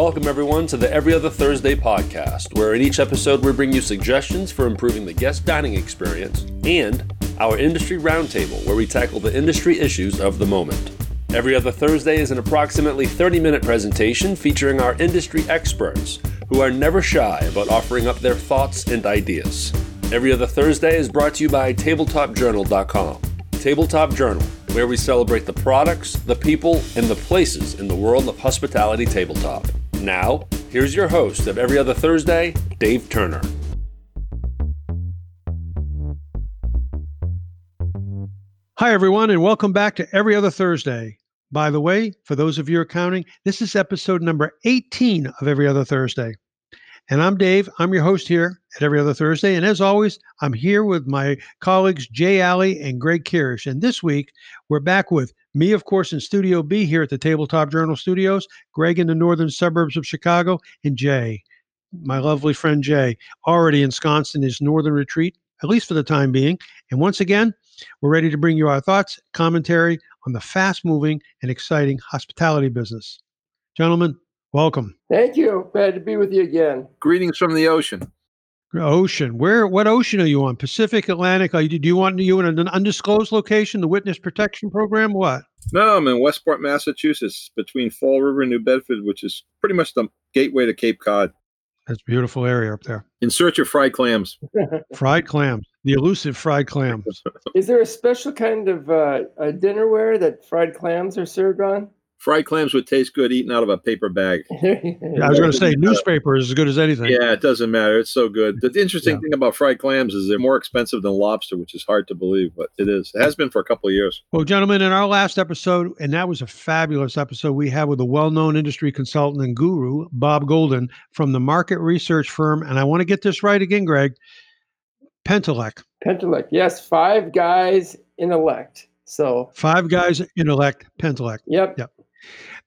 Welcome, everyone, to the Every Other Thursday podcast, where in each episode we bring you suggestions for improving the guest dining experience and our industry roundtable, where we tackle the industry issues of the moment. Every Other Thursday is an approximately 30 minute presentation featuring our industry experts who are never shy about offering up their thoughts and ideas. Every Other Thursday is brought to you by TabletopJournal.com. Tabletop Journal, where we celebrate the products, the people, and the places in the world of hospitality tabletop. Now, here's your host of Every Other Thursday, Dave Turner. Hi, everyone, and welcome back to Every Other Thursday. By the way, for those of you accounting, this is episode number 18 of Every Other Thursday. And I'm Dave. I'm your host here at Every Other Thursday. And as always, I'm here with my colleagues Jay Alley and Greg Kirsch. And this week, we're back with me, of course, in Studio B here at the Tabletop Journal Studios, Greg in the northern suburbs of Chicago, and Jay, my lovely friend Jay, already ensconced in his northern retreat, at least for the time being. And once again, we're ready to bring you our thoughts, commentary on the fast moving and exciting hospitality business. Gentlemen, welcome. Thank you. Glad to be with you again. Greetings from the ocean. Ocean. Where? What ocean are you on? Pacific, Atlantic? Are you, do you want you in an undisclosed location? The Witness Protection Program? What? No, I'm in Westport, Massachusetts, between Fall River and New Bedford, which is pretty much the gateway to Cape Cod. That's a beautiful area up there. In search of fried clams. fried clams. The elusive fried clams. Is there a special kind of uh, a dinnerware that fried clams are served on? Fried clams would taste good eaten out of a paper bag. yeah, I was going to say newspaper is as good as anything. Yeah, it doesn't matter. It's so good. The interesting yeah. thing about fried clams is they're more expensive than lobster, which is hard to believe, but it is. It has been for a couple of years. Well, gentlemen, in our last episode, and that was a fabulous episode, we had with a well-known industry consultant and guru, Bob Goldin, from the market research firm, and I want to get this right again, Greg. Pentallect. Pentallect, yes, five guys in elect. So five guys in elect Pentallect. Yep. Yep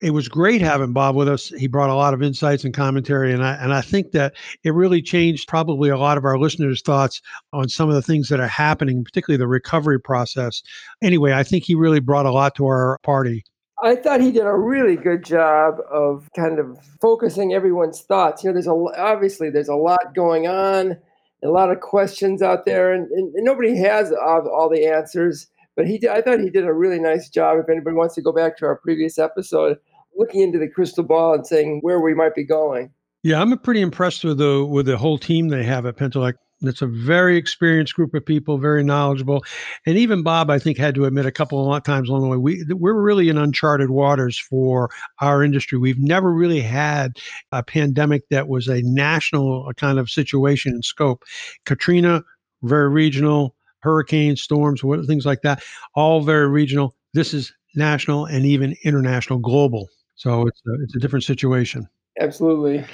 it was great having Bob with us. He brought a lot of insights and commentary, and I and I think that it really changed probably a lot of our listeners' thoughts on some of the things that are happening, particularly the recovery process. Anyway, I think he really brought a lot to our party. I thought he did a really good job of kind of focusing everyone's thoughts. You know, there's a obviously there's a lot going on, a lot of questions out there, and, and, nobody has all, all the answers. But he, did, I thought he did a really nice job. If anybody wants to go back to our previous episode, looking into the crystal ball and saying where we might be going. Yeah, I'm pretty impressed with the with the whole team they have at Pentallect. It's a very experienced group of people, very knowledgeable, and even Bob, I think, had to admit a couple of times along the way, we we're really in uncharted waters for our industry. We've never really had a pandemic that was a national kind of situation and scope. Katrina, very regional, hurricanes, storms, things like that, all very regional. This is national and even international, global. So it's a, it's a different situation. Absolutely.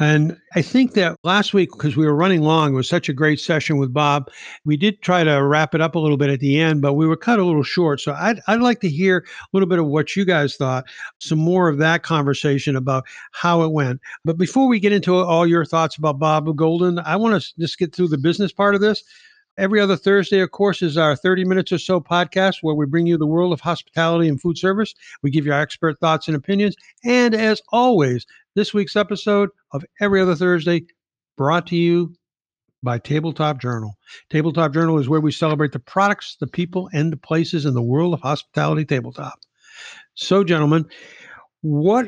And I think that last week, because we were running long, it was such a great session with Bob. We did try to wrap it up a little bit at the end, but we were cut a little short. So I'd, I'd like to hear a little bit of what you guys thought, some more of that conversation about how it went. But before we get into all your thoughts about Bob Goldin, I want to just get through the business part of this. Every other Thursday, of course, is our 30 minutes or so podcast where we bring you the world of hospitality and food service. We give you our expert thoughts and opinions. And as always, this week's episode of Every Other Thursday brought to you by Tabletop Journal. Tabletop Journal is where we celebrate the products, the people, and the places in the world of hospitality tabletop. So, gentlemen, what,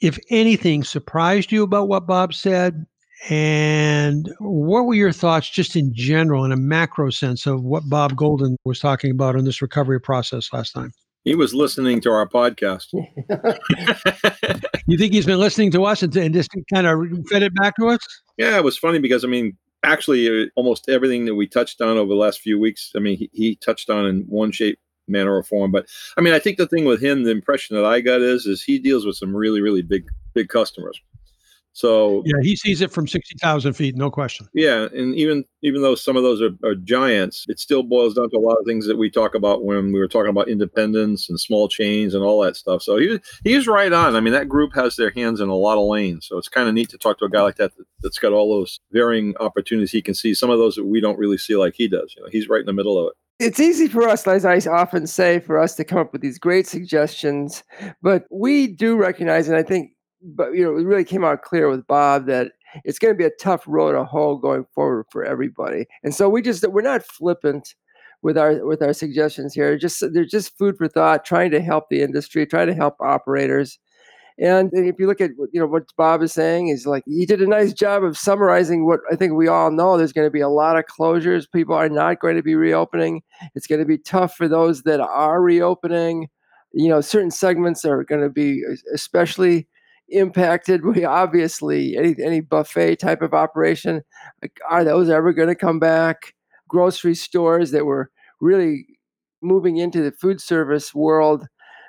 if anything, surprised you about what Bob said? And what were your thoughts, just in general, in a macro sense, of what Bob Goldin was talking about in this recovery process last time? He was listening to our podcast. you think he's been listening to us and, and just kind of fed it back to us? Yeah, it was funny because, I mean, actually, uh, almost everything that we touched on over the last few weeks, I mean, he, he touched on in one shape, manner, or form. But I mean, I think the thing with him, the impression that I got is, is he deals with some really, really big, big customers. So yeah, he sees it from sixty thousand feet, no question. Yeah, and even even though some of those are, are, giants, it still boils down to a lot of things that we talk about when we were talking about independence and small chains and all that stuff. So he he's right on. I mean, that group has their hands in a lot of lanes, so it's kind of neat to talk to a guy like that, that that's got all those varying opportunities. He can see some of those that we don't really see like he does. You know, he's right in the middle of it it's easy for us, as I often say, for us to come up with these great suggestions, but we do recognize, and I think but you know, it really came out clear with Bob that it's going to be a tough road to hoe going forward for everybody. And so we just we're not flippant with our with our suggestions here. Just they're just food for thought, trying to help the industry, trying to help operators. And if you look at you know what Bob is saying, he's like he did a nice job of summarizing what I think we all know. There's going to be a lot of closures. People are not going to be reopening. It's going to be tough for those that are reopening. You know, certain segments are going to be especially impacted. We obviously any any buffet type of operation are those ever going to come back? Grocery stores that were really moving into the food service world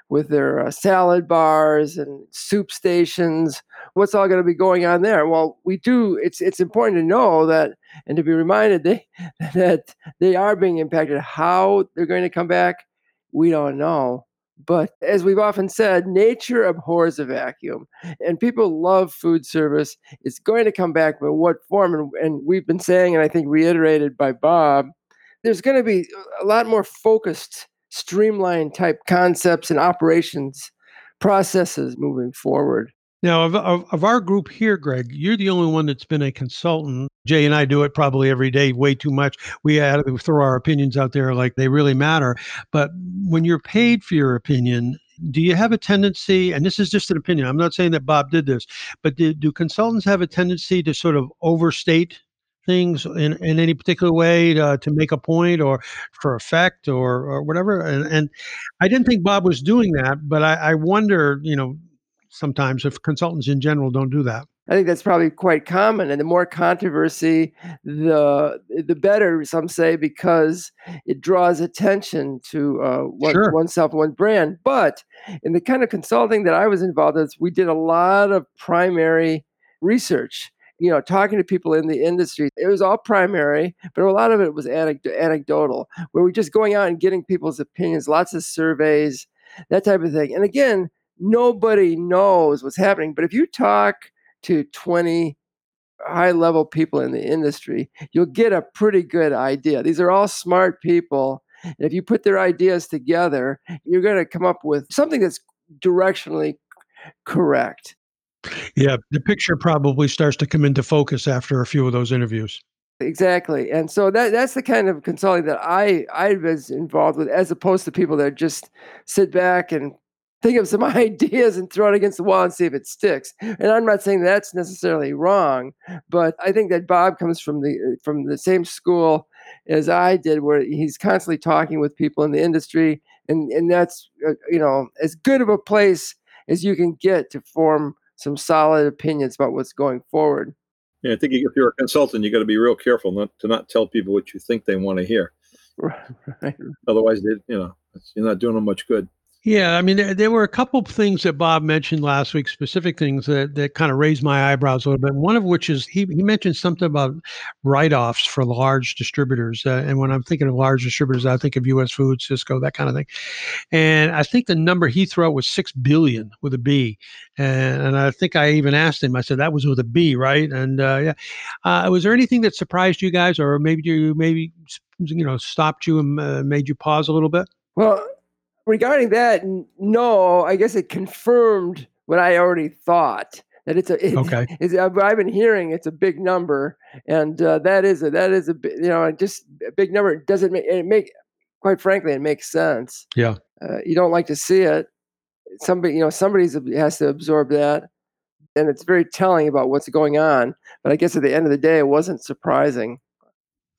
with their uh, salad bars and soup stations. What's all going to be going on there? Well, we do. It's it's important to know that and to be reminded they, that they are being impacted. How they're going to come back, we don't know. But as we've often said, nature abhors a vacuum, and people love food service. It's going to come back, but what form? And, and we've been saying, and I think reiterated by Bob, there's going to be a lot more focused streamlined type concepts and operations processes moving forward. Now, of, of, of, our group here, Greg, you're the only one that's been a consultant. Jay and I do it probably every day, way too much. We had to throw our opinions out there like they really matter. But when you're paid for your opinion, do you have a tendency, and this is just an opinion, I'm not saying that Bob did this, but do, do consultants have a tendency to sort of overstate things in, in any particular way to, to make a point or for effect or, or whatever. And, and I didn't think Bob was doing that, but I, I wonder, you know, sometimes if consultants in general don't do that. I think that's probably quite common, and the more controversy, the the better. Some say because it draws attention to uh, one, sure. oneself, one brand. But in the kind of consulting that I was involved in, we did a lot of primary research you know, talking to people in the industry. It was all primary, but a lot of it was anecdotal, where we're just going out and getting people's opinions, lots of surveys, that type of thing. And again, nobody knows what's happening. But if you talk to 20 high level people in the industry, you'll get a pretty good idea. These are all smart people. And if you put their ideas together, you're going to come up with something that's directionally correct. Yeah, the picture probably starts to come into focus after a few of those interviews. Exactly. And so that that's the kind of consulting that I I was involved with as opposed to people that just sit back and think of some ideas and throw it against the wall and see if it sticks. And I'm not saying that's necessarily wrong, but I think that Bob comes from the from the same school as I did where he's constantly talking with people in the industry and and that's uh, you know as good of a place as you can get to form some solid opinions about what's going forward. Yeah, I think if you're a consultant, you got to be real careful not to not tell people what you think they want to hear. Right. Otherwise, they, you know, you're not doing them much good. Yeah, I mean, there, there, were a couple of things that Bob mentioned last week, specific things that, that kind of raised my eyebrows a little bit. One of which is he, he mentioned something about write offs for large distributors. Uh, and when I'm thinking of large distributors, I think of US Foods, Sysco, that kind of thing. And I think the number he threw out was 6 billion with a B. And, and I think I even asked him, I said, that was with a B, right? And uh, yeah. Uh, was there anything that surprised you guys or maybe you maybe, you know, stopped you and uh, made you pause a little bit? Well, regarding that, no, I guess it confirmed what I already thought that it's a it, okay. It's, I've been hearing it's a big number, and uh, that is a that is a you know just a big number. It doesn't make it make quite frankly it makes sense. Yeah, uh, you don't like to see it. Somebody you know somebody has to absorb that, and it's very telling about what's going on. But I guess at the end of the day, it wasn't surprising.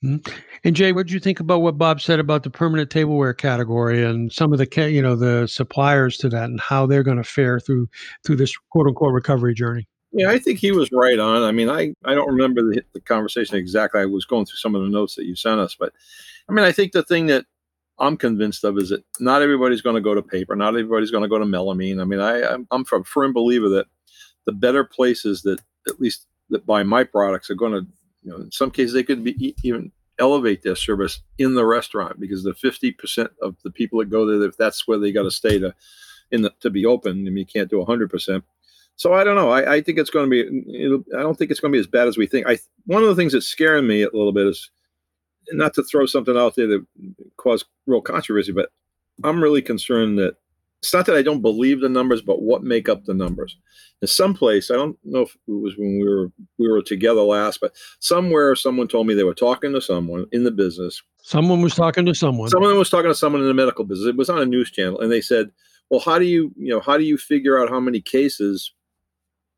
Mm-hmm. And Jay, what did you think about what Bob said about the permanent tableware category and some of the you know the suppliers to that and how they're going to fare through through this quote unquote recovery journey? Yeah, I think he was right on. I mean, I, I don't remember the, the conversation exactly. I was going through some of the notes that you sent us, but I mean, I think the thing that I'm convinced of is that not everybody's going to go to paper. Not everybody's going to go to melamine. I mean, I I'm, I'm a firm believer that the better places that at least that buy my products are going to you know, in some cases they could be even elevate their service in the restaurant because the 50% of the people that go there, if that's where they got to stay to, in the, to be open, I mean, you can't do 100%. So I don't know. I, I think it's going to be. I don't think it's going to be as bad as we think. I one of the things that's scaring me a little bit is not to throw something out there that cause real controversy, but I'm really concerned that it's not that I don't believe the numbers, but what make up the numbers. In some place, I don't know if it was when we were we were together last, but somewhere someone told me they were talking to someone in the business. Someone was talking to someone. Someone was talking to someone in the medical business. It was on a news channel, and they said, "Well, how do you you know how do you figure out how many cases,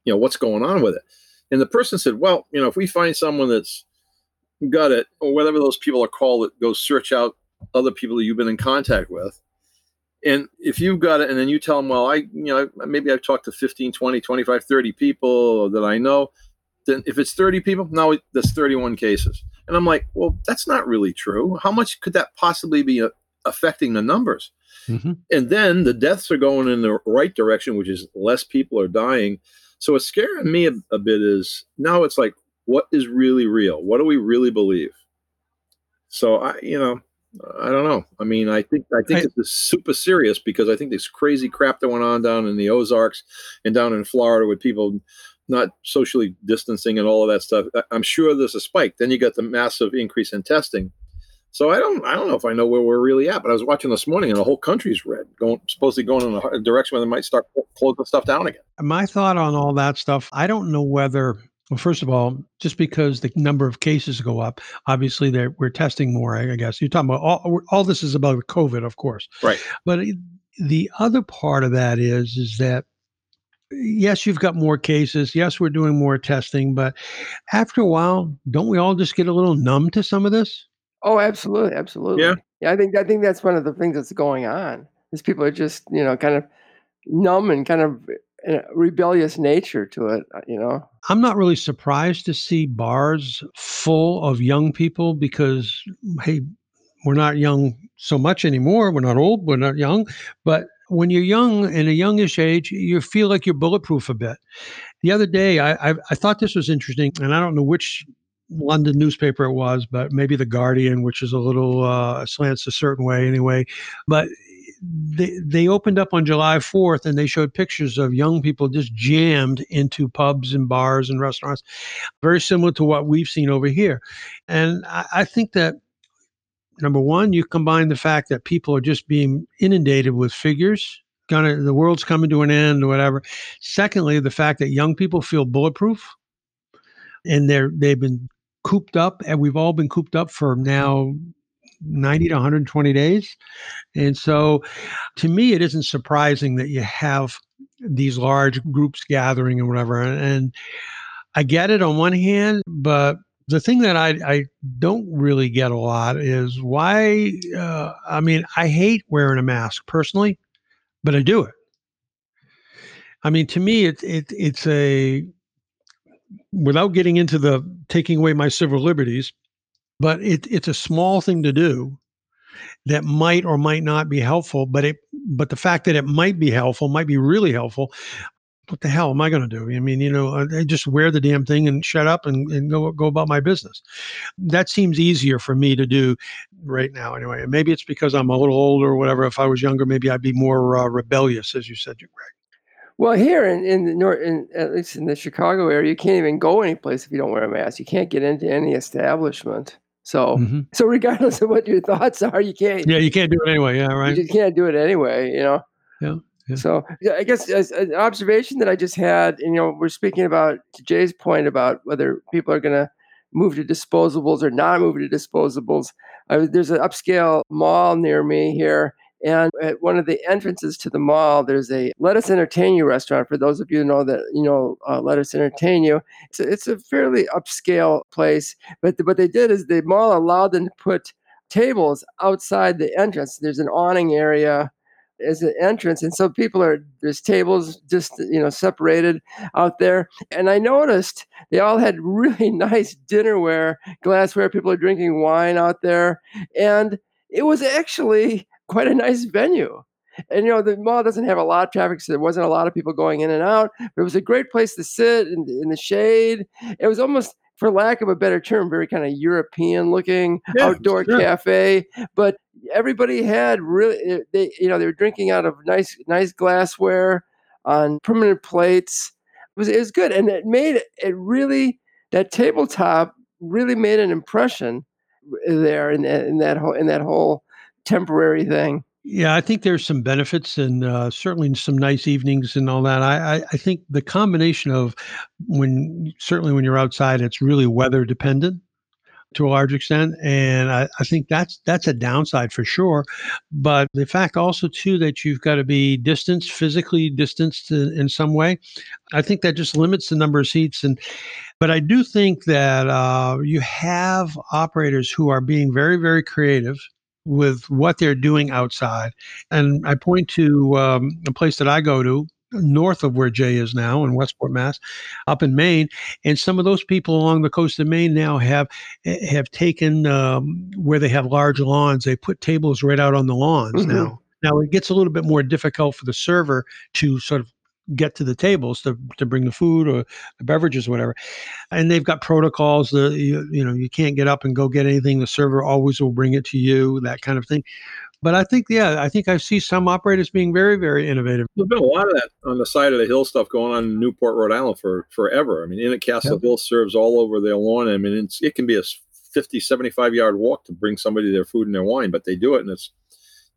you know, what's going on with it?" And the person said, "Well, you know, if we find someone that's got it, or whatever those people are called that go search out other people that you've been in contact with." And if you've got it and then you tell them well i you know maybe i've talked to 15 20 25 30 people that i know then if it's 30 people now that's 31 cases. And i'm like well that's not really true. How much could that possibly be uh, affecting the numbers? Mm-hmm. and then the deaths are going in the right direction which is less people are dying. So what's scaring me a, a bit is now it's like what is really real? What do we really believe? So i you know I don't know. I mean, I think I think I, it's super serious because I think this crazy crap that went on down in the Ozarks and down in Florida with people not socially distancing and all of that stuff. I'm sure there's a spike. Then you got the massive increase in testing. So I don't I don't know if I know where we're really at. But I was watching this morning and the whole country's red, going supposedly going in a direction where they might start closing stuff down again. My thought on all that stuff, I don't know whether well, first of all, just because the number of cases go up, obviously we're testing more. I guess you're talking about all, all this is about COVID, of course. Right. But the other part of that is is that yes, you've got more cases. Yes, we're doing more testing, but after a while, don't we all just get a little numb to some of this? Oh, absolutely, absolutely. Yeah. Yeah, I think I think that's one of the things that's going on. Is people are just you know kind of numb and kind of rebellious nature to it, uh, you know. I'm not really surprised to see bars full of young people because hey, we're not young so much anymore. We're not old, we're not young, but when you're young in a youngish age, you feel like you're bulletproof a bit. The other day, I, I, I thought this was interesting, and I don't know which London newspaper it was, but maybe the Guardian, which is a little uh, slants a certain way anyway. But they they opened up on July 4th and they showed pictures of young people just jammed into pubs and bars and restaurants, very similar to what we've seen over here. And I, I think that number one, you combine the fact that people are just being inundated with figures. The world's coming to an end or whatever. Secondly, the fact that young people feel bulletproof and they're they've been cooped up and we've all been cooped up for now 90 to 120 days. And so to me, it isn't surprising that you have these large groups gathering and whatever. And, I get it on one hand, but the thing that I, I don't really get a lot is why. Uh, I mean, I hate wearing a mask personally, but I do it. I mean, to me, it's it, it's a without getting into the taking away my civil liberties but it, it's a small thing to do that might or might not be helpful but it but the fact that it might be helpful might be really helpful what the hell am i going to do? I mean you know i just wear the damn thing and shut up and, and go go about my business. That seems easier for me to do right now anyway. Maybe it's because i'm a little older or whatever. If i was younger maybe i'd be more uh, rebellious as you said greg. Well, here in in the north, in, at least in the Chicago area, you can't even go anyplace if you don't wear a mask. You can't get into any establishment. So, mm-hmm. so regardless of what your thoughts are, you can't. Yeah, you can't do it anyway. Yeah, right. You can't do it anyway. You know. Yeah. yeah. So I guess as an observation that I just had, you know, we're speaking about to Jay's point about whether people are going to move to disposables or not move to disposables. Uh, there's an upscale mall near me here, and at one of the entrances to the mall, there's a Lettuce Entertain You restaurant. For those of you know that, you know, uh, Lettuce Entertain You. It's a, it's a fairly upscale place. But the, what they did is the mall allowed them to put tables outside the entrance. There's an awning area as an entrance and so people are there's tables just you know separated out there and i noticed they all had really nice dinnerware glassware people are drinking wine out there and it was actually quite a nice venue. And you know, the mall doesn't have a lot of traffic, so there wasn't a lot of people going in and out. But it was a great place to sit in, in the shade. It was almost, for lack of a better term, very kind of European looking yeah, outdoor sure. cafe. But everybody had really, eh, they you know, they were drinking out of nice nice glassware on permanent plates. It was it was good, and it made it really that tabletop really made an impression there in, in that whole in that whole temporary thing. Yeah, I think there's some benefits and uh, certainly some nice evenings and all that. I, I, I think the combination of when certainly when you're outside, it's really weather dependent to a large extent, and I, I think that's that's a downside for sure. But the fact also too that you've got to be distanced, physically distanced in, in some way, I think that just limits the number of seats. And but I do think that uh, you have operators who are being very very creative with what they're doing outside. And I point to um, a place that I go to north of where Jay is now in Westport, Mass, up in Maine, and some of those people along the coast of Maine now have have taken um, where they have large lawns. They put tables right out on the lawns mm-hmm. now. Now it gets a little bit more difficult for the server to sort of get to the tables to, to bring the food or the beverages, or whatever. And they've got protocols that you, you know you can't get up and go get anything. The server always will bring it to you, that kind of thing. But I think, yeah, I think I see some operators being very, very innovative. There's been a lot of that on the side of the hill stuff going on in Newport, Rhode Island for forever. I mean, Inn at Castle yep. Hill serves all over their lawn. I mean, it can be a 50, 75 yard walk to bring somebody their food and their wine, but they do it, and it's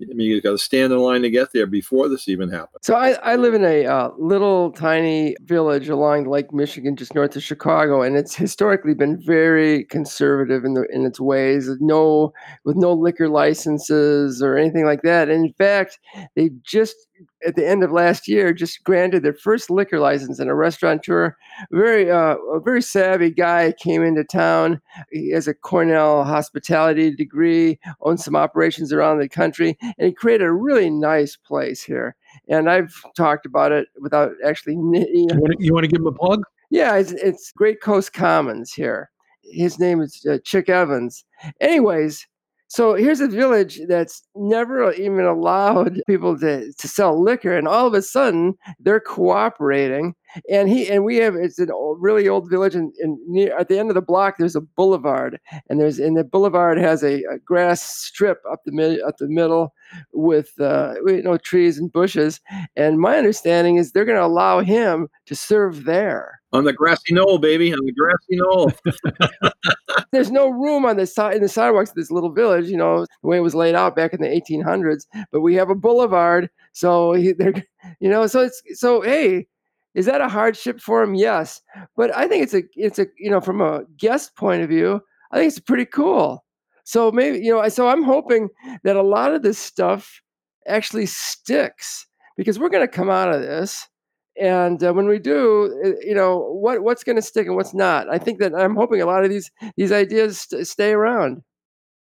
I mean, you got to stand in line to get there before this even happened. So I, I live in a uh, little tiny village along Lake Michigan, just north of Chicago, and it's historically been very conservative in the in its ways. No, with no liquor licenses or anything like that. And in fact, they just at the end of last year just granted their first liquor license and a restaurateur. Very uh, a very savvy guy came into town. He has a cornell hospitality degree owns some operations around the country and he created a really nice place here. And i've talked about it without actually you, know, you, want, to, you want to give him a plug? Yeah it's, it's great coast commons here. His name is uh, chick evans. Anyways so here's a village that's never even allowed people to, to sell liquor, and all of a sudden they're cooperating. And he and we have it's a really old village, and, and near at the end of the block there's a boulevard, and there's and the boulevard has a, a grass strip up the mid up the middle with uh, you know trees and bushes. And my understanding is they're going to allow him to serve there on the grassy knoll, baby, on the grassy knoll. There's no room on the side in the sidewalks of this little village, you know, the way it was laid out back in the 1800s. But we have a boulevard, so they're, you know, so it's so hey, is that a hardship for him? Yes, but I think it's a it's a you know from a guest point of view, I think it's pretty cool. So maybe you know, so I'm hoping that a lot of this stuff actually sticks because we're going to come out of this and uh, when we do uh, you know what what's going to stick and what's not? I think that i'm hoping a lot of these these ideas st- stay around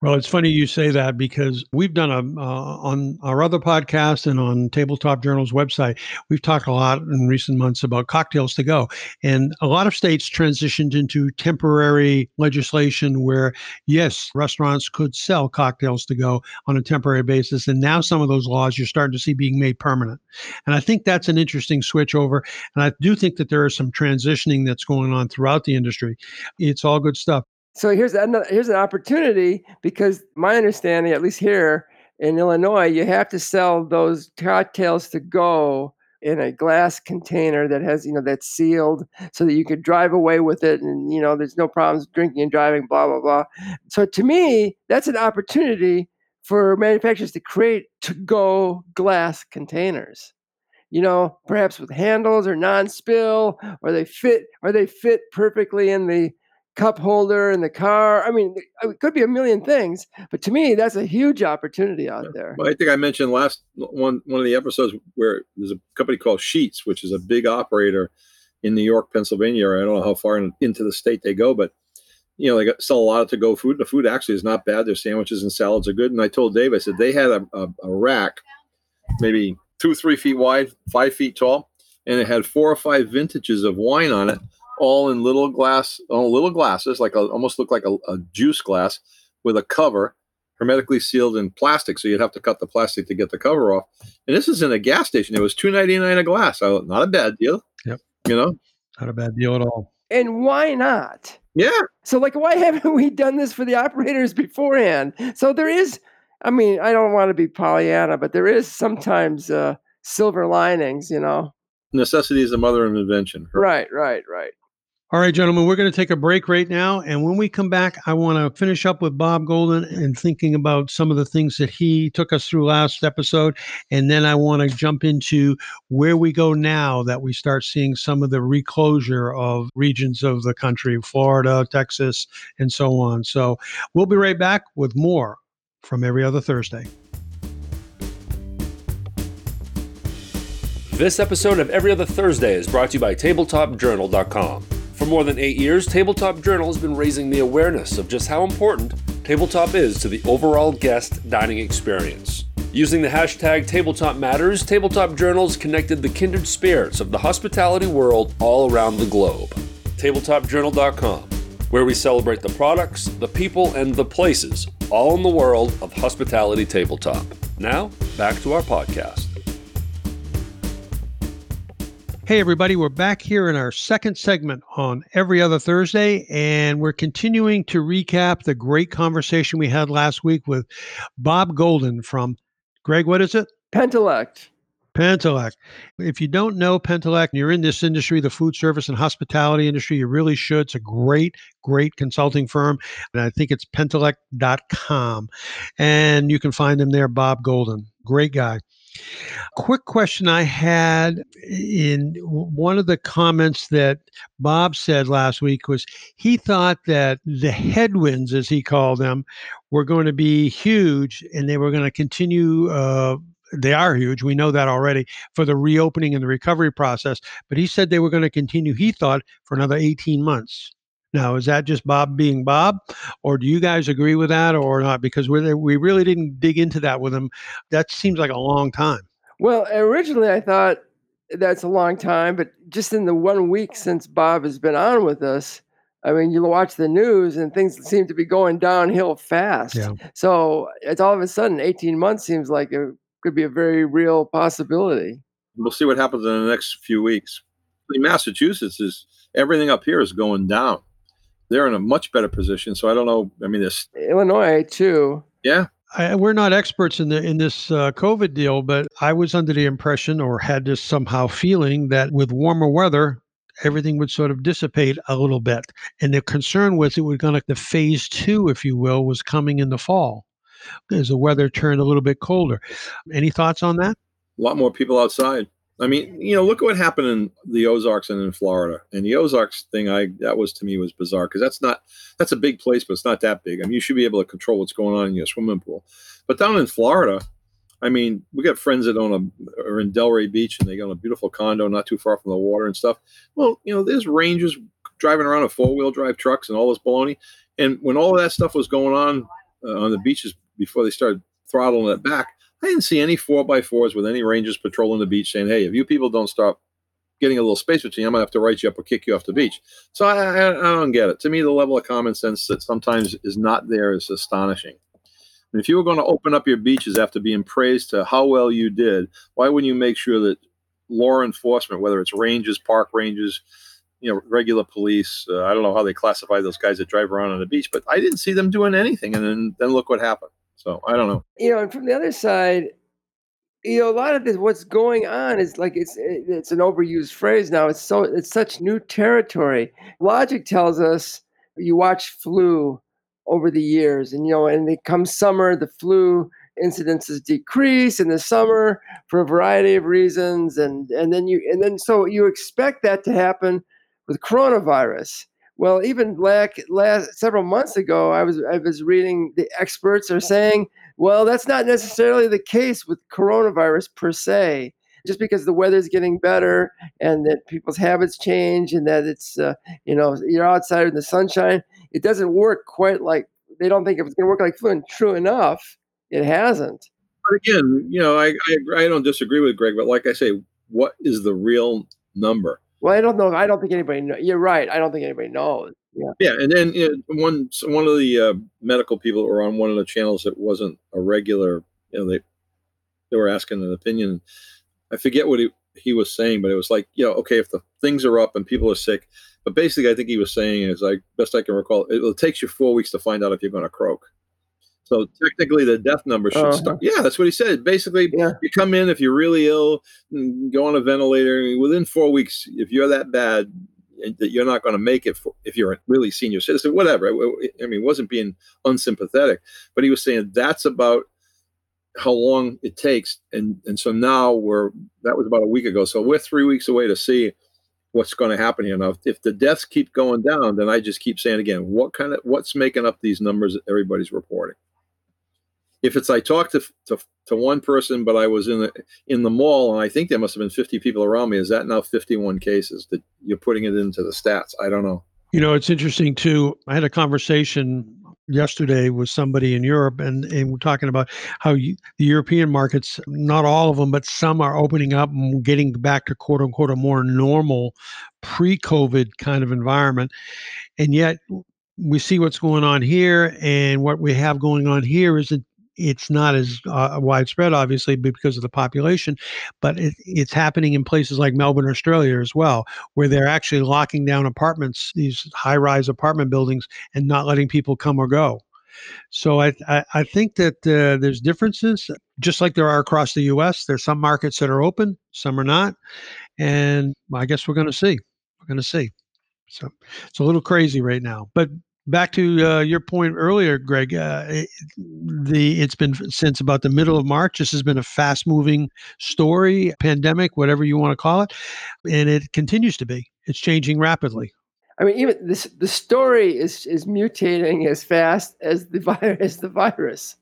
well, it's funny you say that because we've done a uh, on our other podcast and on Tabletop Journal's website. We've talked a lot in recent months about cocktails to go, and a lot of states transitioned into temporary legislation where yes, restaurants could sell cocktails to go on a temporary basis, and now some of those laws you're starting to see being made permanent. And I think that's an interesting switch over. And I do think that there is some transitioning that's going on throughout the industry. It's all good stuff. So here's another, here's an opportunity because my understanding, at least here in Illinois, you have to sell those cocktails to go in a glass container that has you know that's sealed so that you could drive away with it and you know there's no problems drinking and driving blah blah blah. So to me that's an opportunity for manufacturers to create to go glass containers you know perhaps with handles or non-spill or they fit or they fit perfectly in the cup holder in the car. I mean, it could be a million things, but to me, that's a huge opportunity out there. Well, I think I mentioned last one one of the episodes where there's a company called Sheetz, which is a big operator in New York, Pennsylvania. Or I don't know how far in, into the state they go, but you know they got, sell a lot of to go food. The food actually is not bad. Their sandwiches and salads are good. And I told Dave, I said they had a, a, a rack, maybe two three feet wide, five feet tall, and it had four or five vintages of wine on it all in little glass, oh, little glasses, like a, almost look like a, a, juice glass with a cover, hermetically sealed in plastic. So you'd have to cut the plastic to get the cover off. And this is in a gas station. It was two ninety nine a glass. So not a bad deal. Yep. You know, not a bad deal at all. And why not? Yeah. So like, why haven't we done this for the operators beforehand? So there is. I mean, I don't want to be Pollyanna, but there is sometimes uh, silver linings, you know. Necessity is the mother of invention. Right, right, right. All right, gentlemen, we're going to take a break right now. And when we come back, I want to finish up with Bob Goldin and thinking about some of the things that he took us through last episode. And then I want to jump into where we go now that we start seeing some of the reclosure of regions of the country, Florida, Texas, and so on. So we'll be right back with more from every other Thursday. This episode of Every Other Thursday is brought to you by TabletopJournal.com. For more than eight years, Tabletop Journal has been raising the awareness of just how important tabletop is to the overall guest dining experience. Using the hashtag Tabletop Matters, Tabletop Journals connected the kindred spirits of the hospitality world all around the globe. TabletopJournal.com, where we celebrate the products, the people, and the places, all in the world of hospitality tabletop. Now, back to our podcast. Hey, everybody, we're back here in our second segment on every other Thursday, and we're continuing to recap the great conversation we had last week with Bob Goldin from Greg. What is it? Pentallect. Pentallect. If you don't know Pentallect, and you're in this industry, the food service and hospitality industry, you really should. It's a great, great consulting firm. And I think it's pentallect.com. And you can find him there, Bob Goldin. Great guy. Quick question I had in one of the comments that Bob said last week was he thought that the headwinds, as he called them, were going to be huge and they were going to continue. Uh, they are huge. We know that already for the reopening and the recovery process. But he said they were going to continue, he thought, for another 18 months. Now, is that just Bob being Bob, or do you guys agree with that or not? Because we we really didn't dig into that with him. That seems like a long time. Well, originally I thought that's a long time, but just in the one week since Bob has been on with us, I mean, you watch the news and things seem to be going downhill fast. Yeah. So it's all of a sudden 18 months seems like it could be a very real possibility. We'll see what happens in the next few weeks. In Massachusetts is everything up here is going down they're in a much better position. So I don't know. I mean, this Illinois too. Yeah. I, we're not experts in the in this uh, COVID deal, but I was under the impression, or had this somehow feeling, that with warmer weather, everything would sort of dissipate a little bit. And the concern was it was going to the phase two, if you will, was coming in the fall as the weather turned a little bit colder. Any thoughts on that? A lot more people outside. I mean, you know, look at what happened in the Ozarks and in Florida. And the Ozarks thing, I that was to me was bizarre because that's not that's a big place, but it's not that big. I mean, you should be able to control what's going on in your swimming pool. But down in Florida, I mean, we got friends that own a are in Delray Beach and they got a beautiful condo not too far from the water and stuff. Well, you know, there's rangers driving around in four wheel drive trucks and all this baloney. And when all that stuff was going on uh, on the beaches before they started throttling it back, I didn't see any four by fours with any rangers patrolling the beach saying, "Hey, if you people don't stop getting a little space between you, I'm gonna have to write you up or kick you off the beach." So I, I, I don't get it. To me, the level of common sense that sometimes is not there is astonishing. And if you were going to open up your beaches after being praised to how well you did, why wouldn't you make sure that law enforcement, whether it's rangers, park rangers, you know, regular police, uh, I don't know how they classify those guys that drive around on the beach, but I didn't see them doing anything. And then, then look what happened. So I don't know. You know, and from the other side, you know, a lot of this, what's going on is like it's it's an overused phrase now. It's so it's such new territory. Logic tells us you watch flu over the years, and you know, and it comes summer, the flu incidences decrease in the summer for a variety of reasons, and and then you and then so you expect that to happen with coronavirus. Well, even like last several months ago, I was I was reading the experts are saying, well, that's not necessarily the case with coronavirus per se. Just because the weather's getting better and that people's habits change and that it's uh, you know you're outside in the sunshine, it doesn't work quite like they don't think it's going to work like flu. And true enough, it hasn't. But again, you know, I, I I don't disagree with Greg, but like I say, what is the real number? Well, I don't know. I don't think anybody. Know. You're right. I don't think anybody knows. Yeah. Yeah, and then you know, one one of the uh, medical people that were on one of the channels that wasn't a regular. You know, they they were asking an opinion. I forget what he, he was saying, but it was like, you know, okay, if the things are up and people are sick, but basically, I think he was saying is like best I can recall, it, it takes you four weeks to find out if you're going to croak. So technically, the death number should uh-huh. start. Yeah, that's what he said. Basically, yeah. you come in if you're really ill, and go on a ventilator. Within four weeks, if you're that bad, that you're not going to make it for, if you're a really senior citizen, whatever. I mean, wasn't being unsympathetic, but he was saying that's about how long it takes. And and so now we're that was about a week ago. So we're three weeks away to see what's going to happen here. Now, if, if the deaths keep going down, then I just keep saying again, what kind of what's making up these numbers that everybody's reporting? If it's I talked to, to to one person, but I was in the in the mall and I think there must have been 50 people around me, is that now 51 cases that you're putting it into the stats? I don't know. You know, it's interesting too. I had a conversation yesterday with somebody in Europe, and, and we're talking about how you, the European markets, not all of them, but some are opening up and getting back to quote unquote a more normal pre COVID kind of environment. And yet we see what's going on here, and what we have going on here is that it's not as uh, widespread, obviously, because of the population, but it, it's happening in places like Melbourne, Australia, as well, where they're actually locking down apartments, these high-rise apartment buildings, and not letting people come or go. So I I, I think that uh, there's differences, just like there are across the U.S. There's some markets that are open, some are not, and I guess we're going to see. We're going to see. So it's a little crazy right now, but back to uh, your point earlier, Greg. Uh, it, the it's been since about the middle of March. This has been a fast-moving story, pandemic, whatever you want to call it, and it continues to be. It's changing rapidly. I mean, even this the story is is mutating as fast as the virus. As the virus.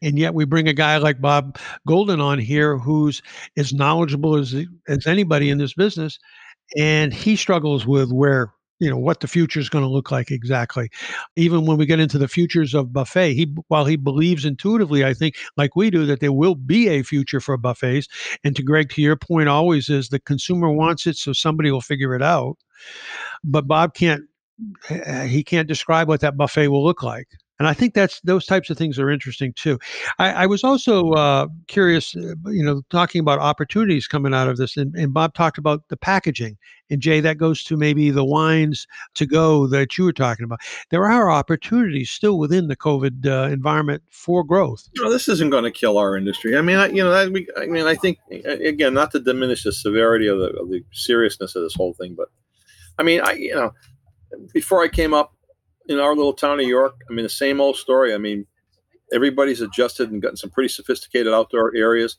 And yet, we bring a guy like Bob Goldin on here, who's as knowledgeable as as anybody in this business, and he struggles with where you know what the future is going to look like exactly. Even when we get into the futures of buffet he while he believes intuitively i think like we do that there will be a future for buffets and to greg to your point always is the consumer wants it so somebody will figure it out but bob can't eh, eh, he can't describe what that buffet will look like and I think that's those types of things are interesting too. I, I was also uh, curious, uh, you know, talking about opportunities coming out of this, and, and, Bob talked about the packaging. And Jay, that goes to maybe the wines to go that you were talking about. There are opportunities still within the COVID uh, environment for growth. No, this isn't going to kill our industry. I mean, I, you know, I, I mean, I think again, not to diminish the severity of the, of the seriousness of this whole thing, but I mean, I, you know, before I came up in our little town of York, I mean, the same old story. I mean, everybody's adjusted and gotten some pretty sophisticated outdoor areas.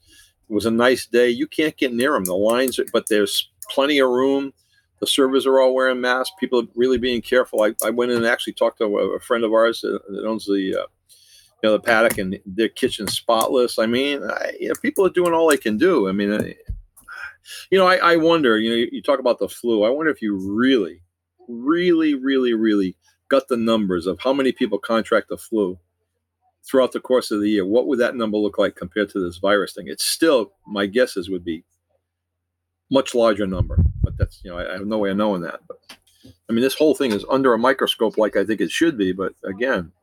It was a nice day. You can't get near them. The lines, are, but there's plenty of room. The servers are all wearing masks. People are really being careful. I, I went in and actually talked to a, friend of ours that, that owns the, uh, you know, the paddock and their kitchen spotless. I mean, I, you know, people are doing all they can do. I mean, I, you know, I, I wonder. You know, you, you talk about the flu. I wonder if you really, really, really, really got the numbers of how many people contract the flu throughout the course of the year, what would that number look like compared to this virus thing? It's still, my guesses would be much larger number, but that's, you know, I, I have no way of knowing that. But I mean, this whole thing is under a microscope like I think it should be. But again,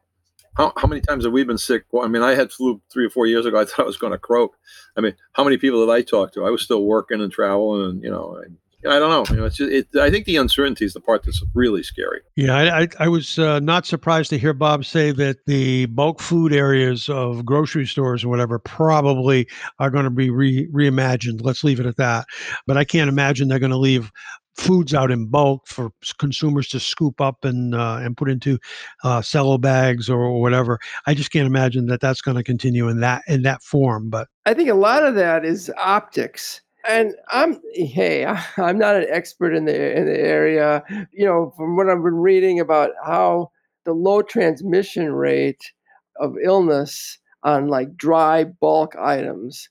how, how many times have we been sick? Well, I mean, I had flu three or four years ago. I thought I was going to croak. I mean, how many people did I talk to? I was still working and traveling, and you know, I don't know. You know, it's just, it, I think the uncertainty is the part that's really scary. Yeah, I, I, I was uh, not surprised to hear Bob say that the bulk food areas of grocery stores or whatever probably are going to be re- reimagined. Let's leave it at that. But I can't imagine they're going to leave foods out in bulk for consumers to scoop up and uh, and put into uh, cello bags or whatever. I just can't imagine that that's going to continue in that in that form. But I think a lot of that is optics and I'm hey, I'm not an expert in the in the area. You know, from what I've been reading about how the low transmission rate of illness on like dry bulk items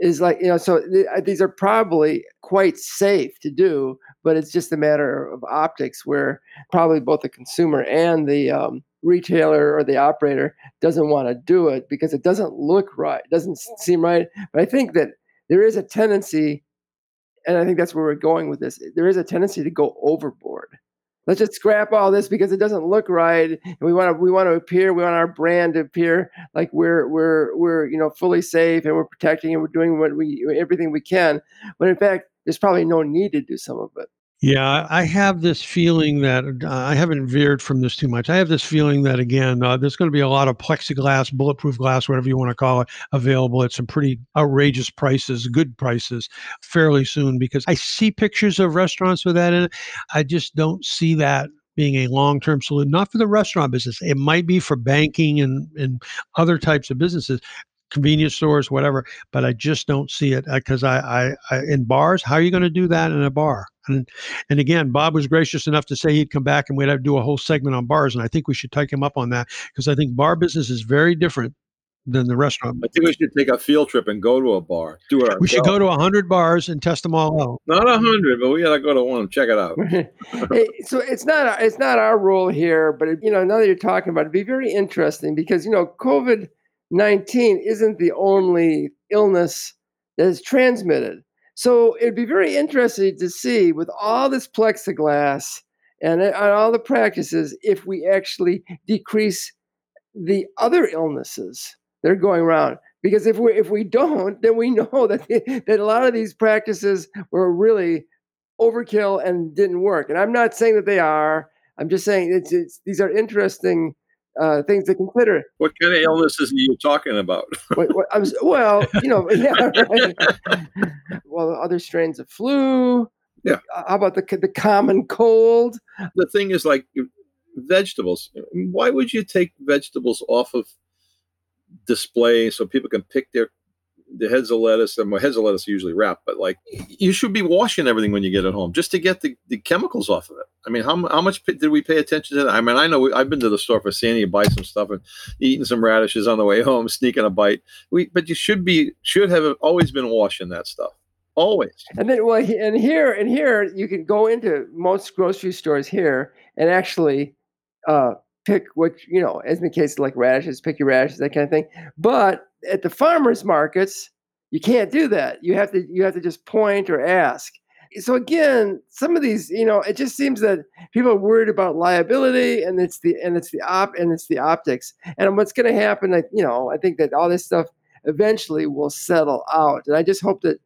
is like you know so th- uh, these are probably quite safe to do but it's just a matter of optics where probably both the consumer and the um, retailer or the operator doesn't want to do it because it doesn't look right it doesn't seem right but i think that there is a tendency, and I think that's where we're going with this. There is a tendency to go overboard. Let's just scrap all this because it doesn't look right. And we want to we want to appear, we want our brand to appear like we're we're we're you know fully safe and we're protecting and we're doing what we everything we can. But in fact, there's probably no need to do some of it. Yeah, I have this feeling that uh, I haven't veered from this too much. I have this feeling that again, uh, there's going to be a lot of plexiglass, bulletproof glass, whatever you want to call it, available at some pretty outrageous prices, good prices, fairly soon. Because I see pictures of restaurants with that in it. I just don't see that being a long-term solution not for the restaurant business it might be for banking and, and other types of businesses convenience stores whatever but i just don't see it because I, I, I in bars how are you going to do that in a bar and and again bob was gracious enough to say he'd come back and we'd have to do a whole segment on bars and i think we should take him up on that because i think bar business is very different than the restaurant. I think we should take a field trip and go to a bar. Do it. We should go to hundred bars and test them all out. Not a hundred, but we gotta go to one check it out. hey, so it's not it's not our rule here, but it, you know now that you're talking about it, it'd be very interesting because you know COVID nineteen isn't the only illness that is transmitted. So it'd be very interesting to see with all this plexiglass and, uh, and all the practices if we actually decrease the other illnesses they're going around. Because if we if we don't, then we know that that a lot of these practices were really overkill and didn't work. And I'm not saying that they are. I'm just saying it's, it's these are interesting uh, things to consider. What kind of illnesses are you talking about? what, what, was, well, you know, yeah, right. well, other strains of flu. Yeah. How about the the common cold? The thing is, like vegetables. Why would you take vegetables off of display so people can pick their the heads of lettuce and my heads of lettuce usually wrapped, but like you should be washing everything when you get it home just to get the, the chemicals off of it. I mean, how, how much did we pay attention to that? I mean, I know we, I've been to the store for Sandy to buy some stuff and eating some radishes on the way home, sneaking a bite. We, but you should be, should have always been washing that stuff. Always. And then, well, and here, and here, you can go into most grocery stores here and actually uh, pick what you know, as in the case of like radishes, pick your radishes, that kind of thing. But at the farmers markets, you can't do that. You have to you have to just point or ask. So again, some of these, you know, it just seems that people are worried about liability, and it's the and it's the op and it's the optics. And what's going to happen, I, you know, I think that all this stuff eventually will settle out. And I just hope that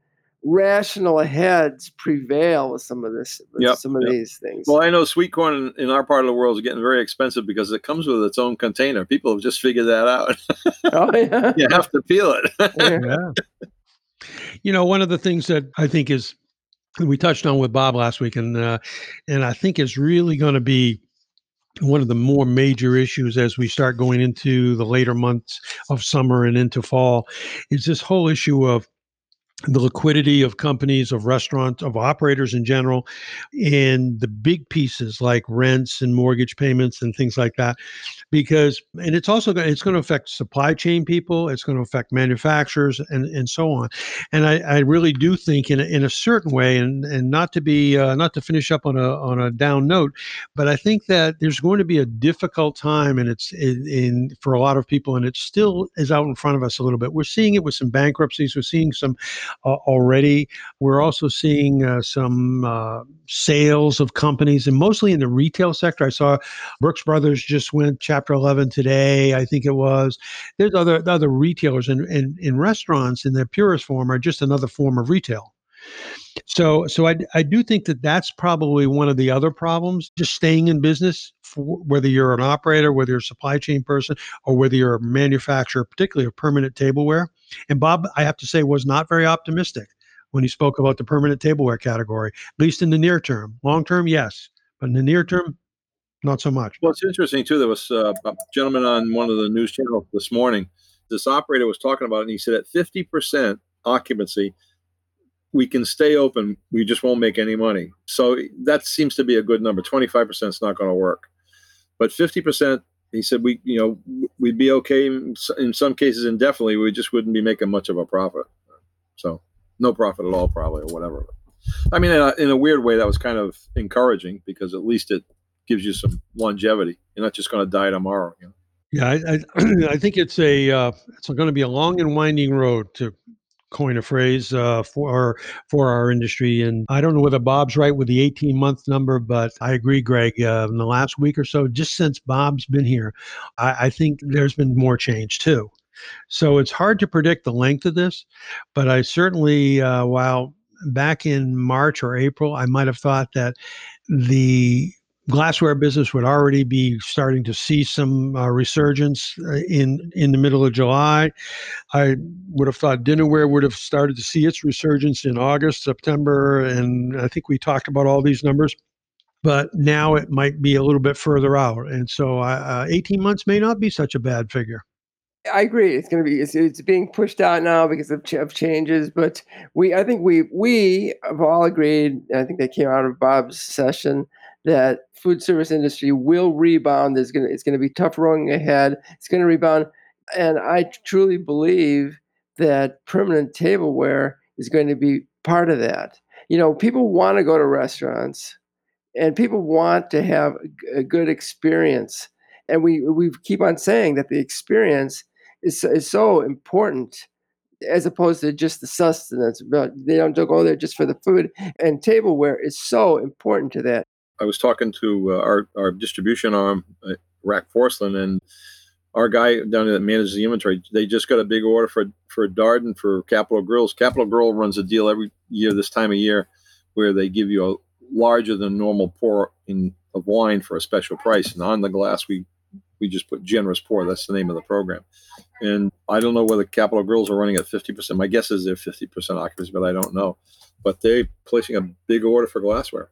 rational heads prevail with some of this, yep, some of yep. these things. Well, I know sweet corn in, in, our part of the world is getting very expensive because it comes with its own container. People have just figured that out. oh yeah, you have to peel it. yeah. You know, one of the things that I think is we touched on with Bob last week, and uh, and I think is really going to be one of the more major issues as we start going into the later months of summer and into fall is this whole issue of the liquidity of companies, of restaurants, of operators in general, and the big pieces like rents and mortgage payments and things like that. Because and it's also going it's going to affect supply chain people, it's going to affect manufacturers and, and so on. And I, I really do think in a, in a certain way, and and not to be uh, not to finish up on a on a down note, but I think that there's going to be a difficult time, and it's in, in for a lot of people, and it still is out in front of us a little bit. We're seeing it with some bankruptcies, we're seeing some uh, already. We're also seeing uh, some uh, sales of companies, and mostly in the retail sector. I saw Brooks Brothers just went Chapter 11 today, I think it was. There's other other retailers, and in, in restaurants, in their purest form, are just another form of retail. So, so I, I do think that that's probably one of the other problems. Just staying in business, for, whether you're an operator, whether you're a supply chain person, or whether you're a manufacturer, particularly of permanent tableware. And Bob, I have to say, was not very optimistic when he spoke about the permanent tableware category, at least in the near term. Long term, yes, but in the near term, not so much. Well, it's interesting too. There was uh, a gentleman on one of the news channels this morning. This operator was talking about it, and he said at 50% occupancy, we can stay open. We just won't make any money. So that seems to be a good number. 25% is not going to work. But 50%, he said, we, you know, we'd be okay in, some cases indefinitely. We just wouldn't be making much of a profit. So no profit at all, probably, or whatever. I mean, in a, in a weird way, that was kind of encouraging because at least it gives you some longevity. You're not just going to die tomorrow. You know? Yeah, I, I, I think it's a uh, it's going to be a long and winding road to coin a phrase uh, for for our industry. And I don't know whether Bob's right with the 18 month number, but I agree, Greg. Uh, in the last week or so, just since Bob's been here, I, I think there's been more change too. So it's hard to predict the length of this, but I certainly, uh, while back in March or April, I might have thought that the glassware business would already be starting to see some uh, resurgence uh, in in the middle of July. I would have thought dinnerware would have started to see its resurgence in August, September, and I think we talked about all these numbers. But now it might be a little bit further out, and so uh, 18 months may not be such a bad figure. I agree. It's going to be it's, it's being pushed out now because of, ch- of changes. But we, I think we we have all agreed. I think that came out of Bob's session that food service industry will rebound. There's to it's to be tough rolling ahead. It's to rebound, and I truly believe that permanent tableware is going to be part of that. You know, people want to go to restaurants, and people want to have a good experience. And we we keep on saying that the experience is, is so important as opposed to just the sustenance. But they don't go there just for the food. And tableware is so important to that. I was talking to uh, our, our distribution arm, uh, Rack Forceland, and our guy down there that manages the inventory, they just got a big order for for Darden for Capital Grilles. Capital Grille runs a deal every year this time of year where they give you a larger than normal pour in of wine for a special price, and on the glass we we just put generous pour. That's the name of the program. And I don't know whether Capital Grilles are running at 50%. My guess is they're 50% occupancy, but I don't know. But they're placing a big order for glassware.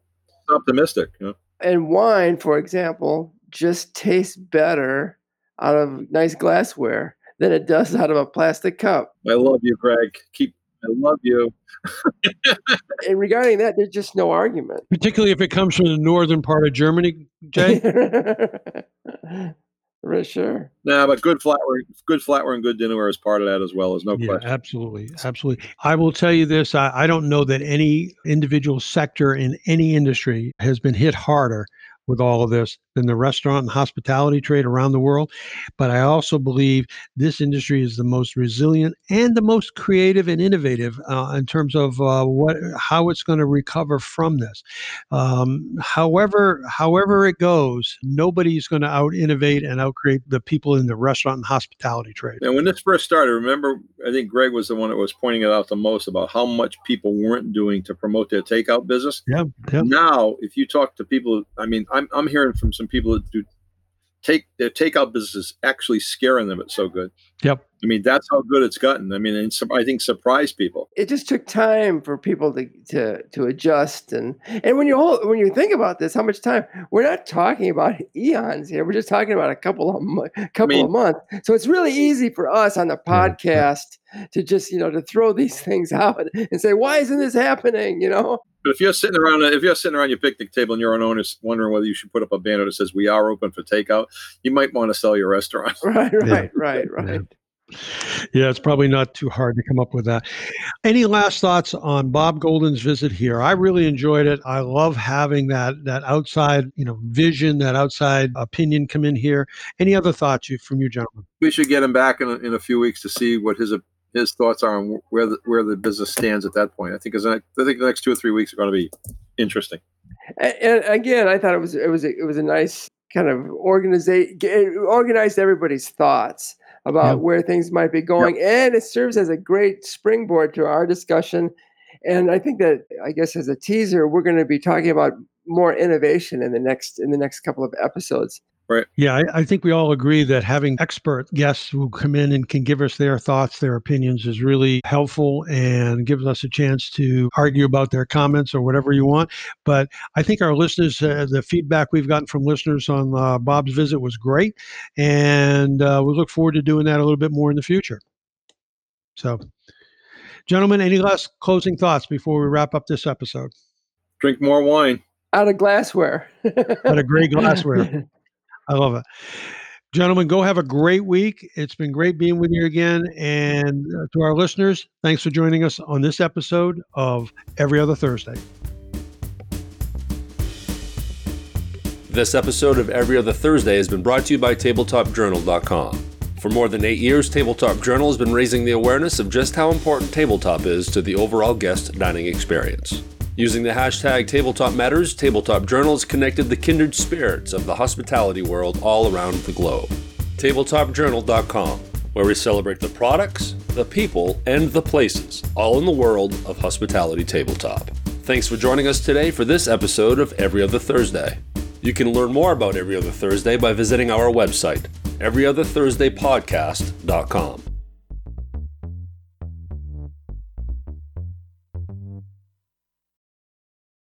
Optimistic. You know? And wine, for example, just tastes better out of nice glassware than it does out of a plastic cup. I love you, Greg. Keep I love you. and regarding that, there's just no argument. Particularly if it comes from the northern part of Germany, Jay. For sure. Nah, but good flatware, good flatware and good dinnerware is part of that as well. There's no yeah, question. Absolutely. Absolutely. I will tell you this I, I don't know that any individual sector in any industry has been hit harder with all of this than the restaurant and hospitality trade around the world. But I also believe this industry is the most resilient and the most creative and innovative uh, in terms of uh, what how it's going to recover from this. Um, however, however it goes, nobody's going to out innovate and out create the people in the restaurant and hospitality trade. And when this first started, remember, I think Greg was the one that was pointing it out the most about how much people weren't doing to promote their takeout business. Yeah. yeah. Now, if you talk to people, I mean, I'm, I'm hearing from some people that do take their takeout business is actually scaring them. It's so good. Yep. I mean, that's how good it's gotten. I mean, and I think surprised people. It just took time for people to to to adjust, and and when you hold, when you think about this, how much time? We're not talking about eons here. We're just talking about a couple of couple I mean, of months. So it's really easy for us on the podcast to just you know to throw these things out and say, why isn't this happening? You know. But if you're sitting around, if you're sitting around your picnic table and you're an owner wondering whether you should put up a banner that says "We are open for takeout," you might want to sell your restaurant. Right, right, yeah. right, right. Yeah. Yeah, it's probably not too hard to come up with that. Any last thoughts on Bob Goldin's visit here? I really enjoyed it. I love having that that outside, you know, vision, that outside opinion come in here. Any other thoughts you, from you, gentlemen? We should get him back in a, in a few weeks to see what his his thoughts are on where the, where the business stands at that point. I think I think the next two or three weeks are going to be interesting. And, and again, I thought it was it was a, it was a nice kind of organize organized everybody's thoughts about yep. where things might be going. Yep. And it serves as a great springboard to our discussion. And I think that I guess as a teaser, we're going to be talking about more innovation in the next in the next couple of episodes. Right. Yeah, I, I, think we all agree that having expert guests who come in and can give us their thoughts, their opinions is really helpful and gives us a chance to argue about their comments or whatever you want. But I think our listeners, uh, the feedback we've gotten from listeners on uh, Bob's visit was great. And uh, we look forward to doing that a little bit more in the future. So, gentlemen, any last closing thoughts before we wrap up this episode? Drink more wine. Out of glassware. Out of great glassware. I love it. Gentlemen, go have a great week. It's been great being with you again. And uh, to our listeners, thanks for joining us on this episode of Every Other Thursday. This episode of Every Other Thursday has been brought to you by TabletopJournal.com. For more than eight years, Tabletop Journal has been raising the awareness of just how important tabletop is to the overall guest dining experience. Using the hashtag Tabletop Matters, Tabletop Journals connected the kindred spirits of the hospitality world all around the globe. TabletopJournal.com, where we celebrate the products, the people, and the places, all in the world of hospitality tabletop. Thanks for joining us today for this episode of Every Other Thursday. You can learn more about Every Other Thursday by visiting our website, everyotherthursdaypodcast.com.